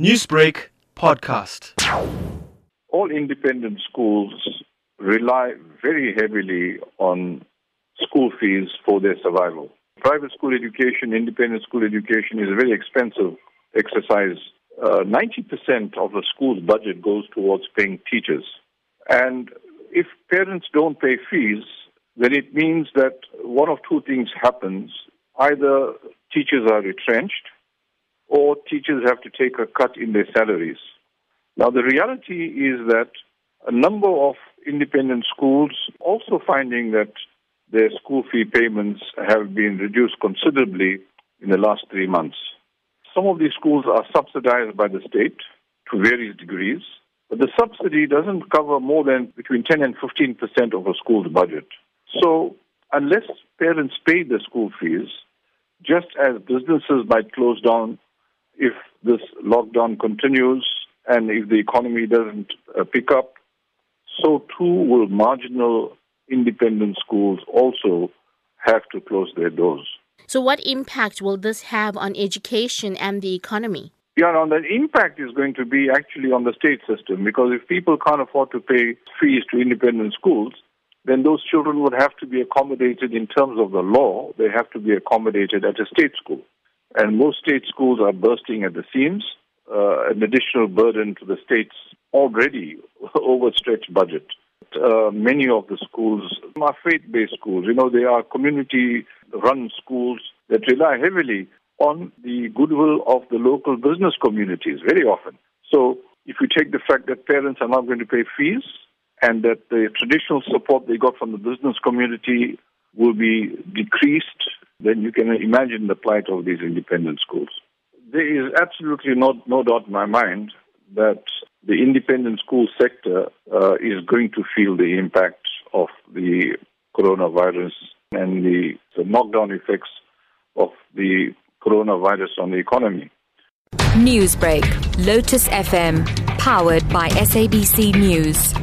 Newsbreak podcast. all independent schools rely very heavily on school fees for their survival. Private school education, independent school education is a very expensive exercise. Uh, 90% of a school's budget goes towards paying teachers. And if parents don't pay fees, then it means that one of two things happens. Either teachers are retrenched or teachers have to take a cut in their salaries. Now, the reality is that a number of independent schools also finding that their school fee payments have been reduced considerably in the last three months. Some of these schools are subsidized by the state to various degrees, but the subsidy doesn't cover more than between 10 and 15 percent of a school's budget. So, unless parents pay the school fees, just as businesses might close down if this lockdown continues and if the economy doesn't uh, pick up, so too will marginal independent schools also have to close their doors. So, what impact will this have on education and the economy? Yeah, now the impact is going to be actually on the state system because if people can't afford to pay fees to independent schools, then those children would have to be accommodated in terms of the law. They have to be accommodated at a state school. And most state schools are bursting at the seams, uh, an additional burden to the state's already overstretched budget. Uh, many of the schools are faith-based schools. You know, they are community-run schools that rely heavily on the goodwill of the local business communities very often. So if you take the fact that parents are not going to pay fees and that the traditional support they got from the business community will be decreased, then you can imagine the plight of these independent schools. There is absolutely no, no doubt in my mind that the independent school sector uh, is going to feel the impact of the coronavirus and the, the knockdown effects of the coronavirus on the economy. Newsbreak, Lotus FM, powered by SABC News.